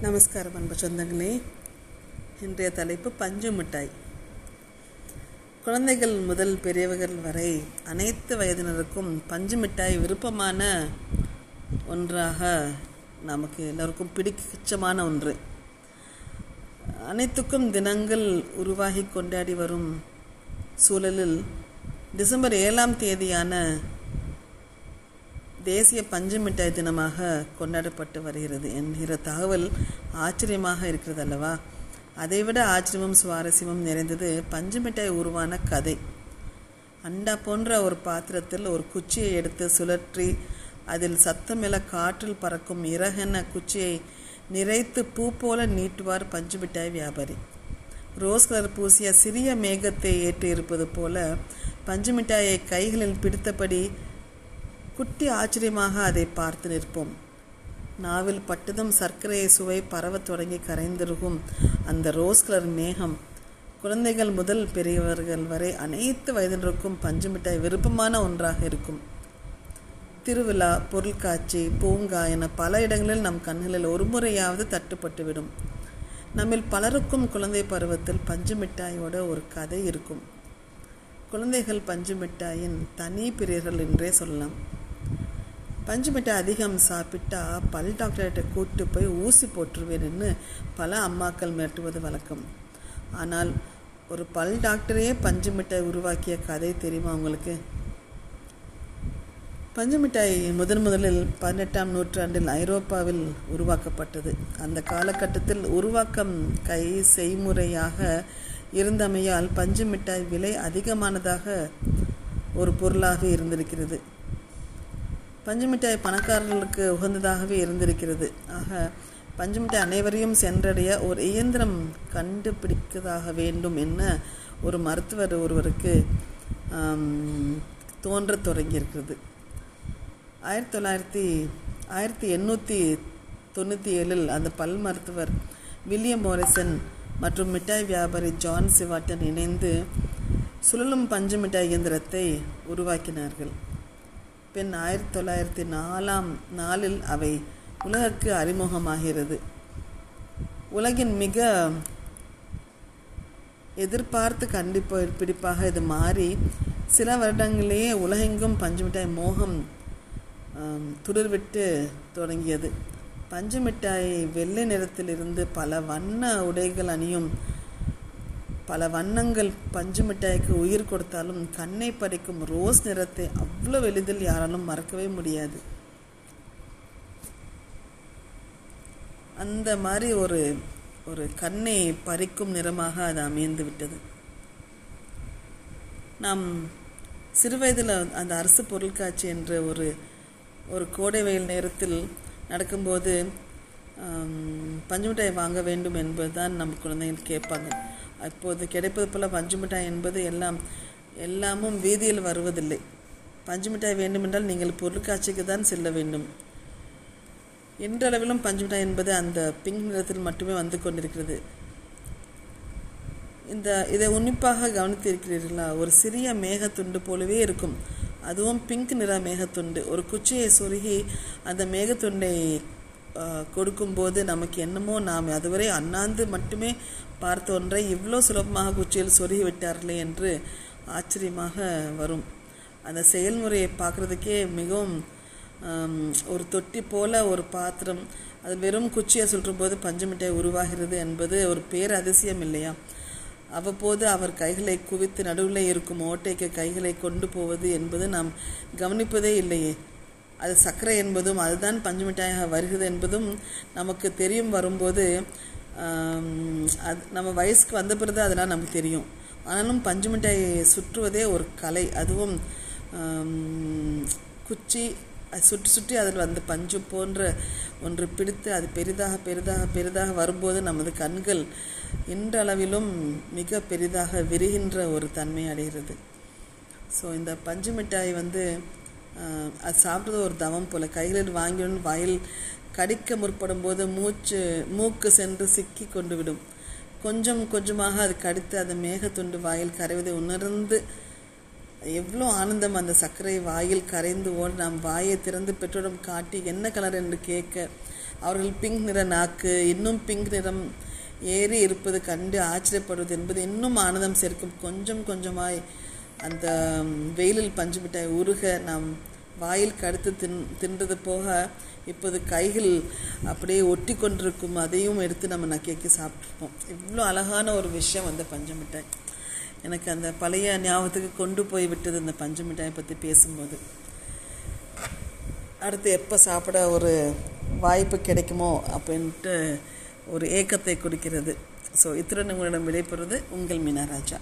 நமஸ்காரம் அன்பு சொந்தங்களே. இன்றைய தலைப்பு பஞ்சு மிட்டாய். குழந்தைகள் முதல் பெரியவர்கள் வரை அனைத்து வயதினருக்கும் பஞ்சு மிட்டாய் விருப்பமான ஒன்றாக நமக்கு எல்லோருக்கும் பிடிச்சமான ஒன்று. அனைத்துக்கும் தினங்கள் உருவாகி கொண்டாடி வரும் சூழலில் டிசம்பர் ஏழாம் தேதியான தேசிய பஞ்சு மிட்டாய் தினமாக கொண்டாடப்பட்டு வருகிறது என்கிற தகவல் ஆச்சரியமாக இருக்கிறது அல்லவா? அதைவிட ஆச்சரியமும் சுவாரஸ்யமும் நிறைந்தது பஞ்சு மிட்டாய் உருவான கதை. அண்டா போன்ற ஒரு பாத்திரத்தில் ஒரு குச்சியை எடுத்து சுழற்றி அதில் சத்தமில காற்றில் பறக்கும் இறகென குச்சியை நிறைத்து பூ போல நீட்டுவார் பஞ்சு மிட்டாய் வியாபாரி. ரோஸ் கலர் பூசிய சிறிய மேகத்தை ஏற்றி இருப்பது போல பஞ்சு மிட்டாயை கைகளில் பிடித்தபடி குட்டி ஆச்சரியமாக அதை பார்த்து நிற்போம். நாவில் பட்டதும் சர்க்கரையை சுவை பரவத் தொடங்கி கரைந்திருக்கும் அந்த ரோஸ் கலர் மேகம் குழந்தைகள் முதல் பெரியவர்கள் வரை அனைத்து வயதினருக்கும் பஞ்சு மிட்டாய் விருப்பமான ஒன்றாக இருக்கும். திருவிழா பொருட்காட்சி பூங்கா என பல இடங்களில் நம் கண்களில் ஒரு முறையாவது தட்டுப்பட்டுவிடும். நம்மில் பலருக்கும் குழந்தை பருவத்தில் பஞ்சு மிட்டாயோட ஒரு கதை இருக்கும். குழந்தைகள் பஞ்சு மிட்டாயின் தனி பிரியர்கள் என்றே சொல்லலாம். பஞ்சு மிட்டாய் அதிகம் சாப்பிட்டா பல் டாக்டர்கிட்ட கூட்டு போய் ஊசி போட்டுருவேன்னு பல அம்மாக்கள் மிரட்டுவது வழக்கம். ஆனால் ஒரு பல் டாக்டரே பஞ்சு மிட்டாய் உருவாக்கிய கதை தெரியுமா உங்களுக்கு? பஞ்சு மிட்டாய் முதன் முதலில் பதினெட்டாம் நூற்றாண்டில் ஐரோப்பாவில் உருவாக்கப்பட்டது. அந்த காலகட்டத்தில் உருவாக்கம் கை செய்முறையாக இருந்தமையால் பஞ்சு மிட்டாய் விலை அதிகமானதாக ஒரு பொருளாக இருந்திருக்கிறது. பஞ்சு மிட்டாய் பணக்காரர்களுக்கு உகந்ததாகவே இருந்திருக்கிறது. ஆக பஞ்சு மிட்டாய் அனைவரையும் சென்றடைய ஒரு இயந்திரம் கண்டுபிடிக்கதாக வேண்டும் என்ன ஒரு மருத்துவர் ஒருவருக்கு தோன்ற தொடங்கியிருக்கிறது. ஆயிரத்தி தொள்ளாயிரத்தி ஆயிரத்தி எண்ணூற்றி தொண்ணூற்றி ஏழில் அந்த பல் மருத்துவர் வில்லியம் மோரிசன் மற்றும் மிட்டாய் வியாபாரி ஜான் சிவாட்டன் இணைந்து சுழலும் பஞ்சு மிட்டாய் இயந்திரத்தை உருவாக்கினார்கள். பின் ஆயிரத்தி தொள்ளாயிரத்தி நாலாம் நாளில் அவை உலகிற்கு அறிமுகமாகிறது. உலகின் மிக எதிர்பார்த்து கண்டிப்ப பிடிப்பாக இது மாறி சில வருடங்களிலேயே உலகெங்கும் பஞ்சு மிட்டாய் மோகம் துளிர்விட்டு தொடங்கியது. பஞ்சு மிட்டாய் வெள்ளை நிறத்திலிருந்து பல வண்ண உடைகள் அணியும் பல வண்ணங்கள் பஞ்சு மிட்டாய்க்கு உயிர் கொடுத்தாலும் கண்ணை பறிக்கும் ரோஸ் நிறத்தை அவ்வளோ எளிதில் யாராலும் மறக்கவே முடியாது. அந்த மாதிரி ஒரு ஒரு கண்ணை பறிக்கும் நிறமாக அது அமைந்து விட்டது. நாம் சிறுவயதில் அந்த அரசு பொருட்காட்சி என்ற ஒரு ஒரு கோடை வெயில் நேரத்தில் நடக்கும்போது பஞ்சு மிட்டாய் வாங்க வேண்டும் என்பதுதான் நம்ம குழந்தைகள் கேட்பாங்க. அப்போது கிடைப்பது போல் பஞ்சு மிட்டாய் என்பது எல்லாம் எல்லாமும் வீதியில் வருவதில்லை. பஞ்சு மிட்டாய் வேண்டுமென்றால் நீங்கள் பொருட்காட்சிக்கு தான் செல்ல வேண்டும். என்றளவிலும் பஞ்சு மிட்டாய் என்பது அந்த பிங்க் நிறத்தில் மட்டுமே வந்து கொண்டிருக்கிறது. இந்த இதை உன்னிப்பாக கவனித்திருக்கிறீர்களா? ஒரு சிறிய மேகத்துண்டு போலவே இருக்கும். அதுவும் பிங்க் நிற மேகத்துண்டு. ஒரு குச்சியை சொருகி அந்த மேகத்துண்டை கொடுக்கும்போது நமக்கு என்னமோ நாம் அதுவரை அண்ணாந்து மட்டுமே பார்த்த ஒன்றை இவ்வளோ சுலபமாக குச்சியில் சொருகி விட்டார்களே என்று ஆச்சரியமாக வரும். அந்த செயல்முறையை பார்க்குறதுக்கே மிகவும் ஒரு தொட்டி போல ஒரு பாத்திரம் அது வெறும் குச்சியை சுற்றும்போது பஞ்சு மிட்டாய் உருவாகிறது என்பது ஒரு பேர் அதிசயம் இல்லையா? அவ்வப்போது அவர் கைகளை குவித்து நடுவில் இருக்கும் ஓட்டைக்கு கைகளை கொண்டு போவது என்பது நாம் கவனிப்பதே இல்லையே. அது சர்க்கரை என்பதும் அதுதான் பஞ்சு மிட்டாயாக வருகிறது என்பதும் நமக்கு தெரியும் வரும்போது அது நம்ம வயசுக்கு வந்த பிறகு அதெல்லாம் நமக்கு தெரியும். ஆனாலும் பஞ்சு மிட்டாய் சுற்றுவதே ஒரு கலை. அதுவும் குச்சி சுற்றி சுற்றி அதில் வந்து பஞ்சு போன்ற ஒன்று பிடித்து அது பெரிதாக பெரிதாக பெரிதாக வரும்போது நமது கண்கள் இன்றளவிலும் மிக பெரிதாக விரிகின்ற ஒரு தன்மை அடைகிறது. ஸோ இந்த பஞ்சு மிட்டாய் வந்து அது சாப்பிட்றது ஒரு தவம் போல். கைகளில் வாங்கியுடன் வாயில் கடிக்க முற்படும் போது மூச்சு மூக்கு சென்று சிக்கி கொண்டு விடும் கொஞ்சம் கொஞ்சமாக அது கடித்து அது மேகத்துண்டு வாயில் கரைவதை உணர்ந்து எவ்வளோ ஆனந்தம் அந்த சர்க்கரை வாயில் கரைந்து ஓட நாம் வாயை திறந்து பெற்றோரிடம் காட்டி என்ன கலர் என்று கேட்க? அவர்கள் பிங்க் நிற நாக்கு. இன்னும் பிங்க் நிறம் ஏறி இருப்பது கண்டு ஆச்சரியப்படுவது என்பது இன்னும் ஆனந்தம் சேர்க்கும். கொஞ்சம் கொஞ்சமாய் அந்த வெயிலில் பஞ்சு மிட்டாய் உருக நாம் வாயில் கடுத்து தின் தின்றது போக இப்போது கைகள் அப்படியே ஒட்டி கொண்டிருக்கும் அதையும் எடுத்து நம்ம நக்கியக்கி சாப்பிட்ருப்போம். இவ்வளோ அழகான ஒரு விஷயம் அந்த பஞ்சு மிட்டாய். எனக்கு அந்த பழைய ஞாபகத்துக்கு கொண்டு போய் விட்டது இந்த பஞ்சு மிட்டாயை பற்றி பேசும்போது. அடுத்து எப்போ சாப்பிட ஒரு வாய்ப்பு கிடைக்குமோ அப்படின்ட்டு ஒரு ஏக்கத்தை கொடுக்கிறது. ஸோ இத்துடன் உங்களிடம் விடைபெறுவது உங்கள் மீனராஜா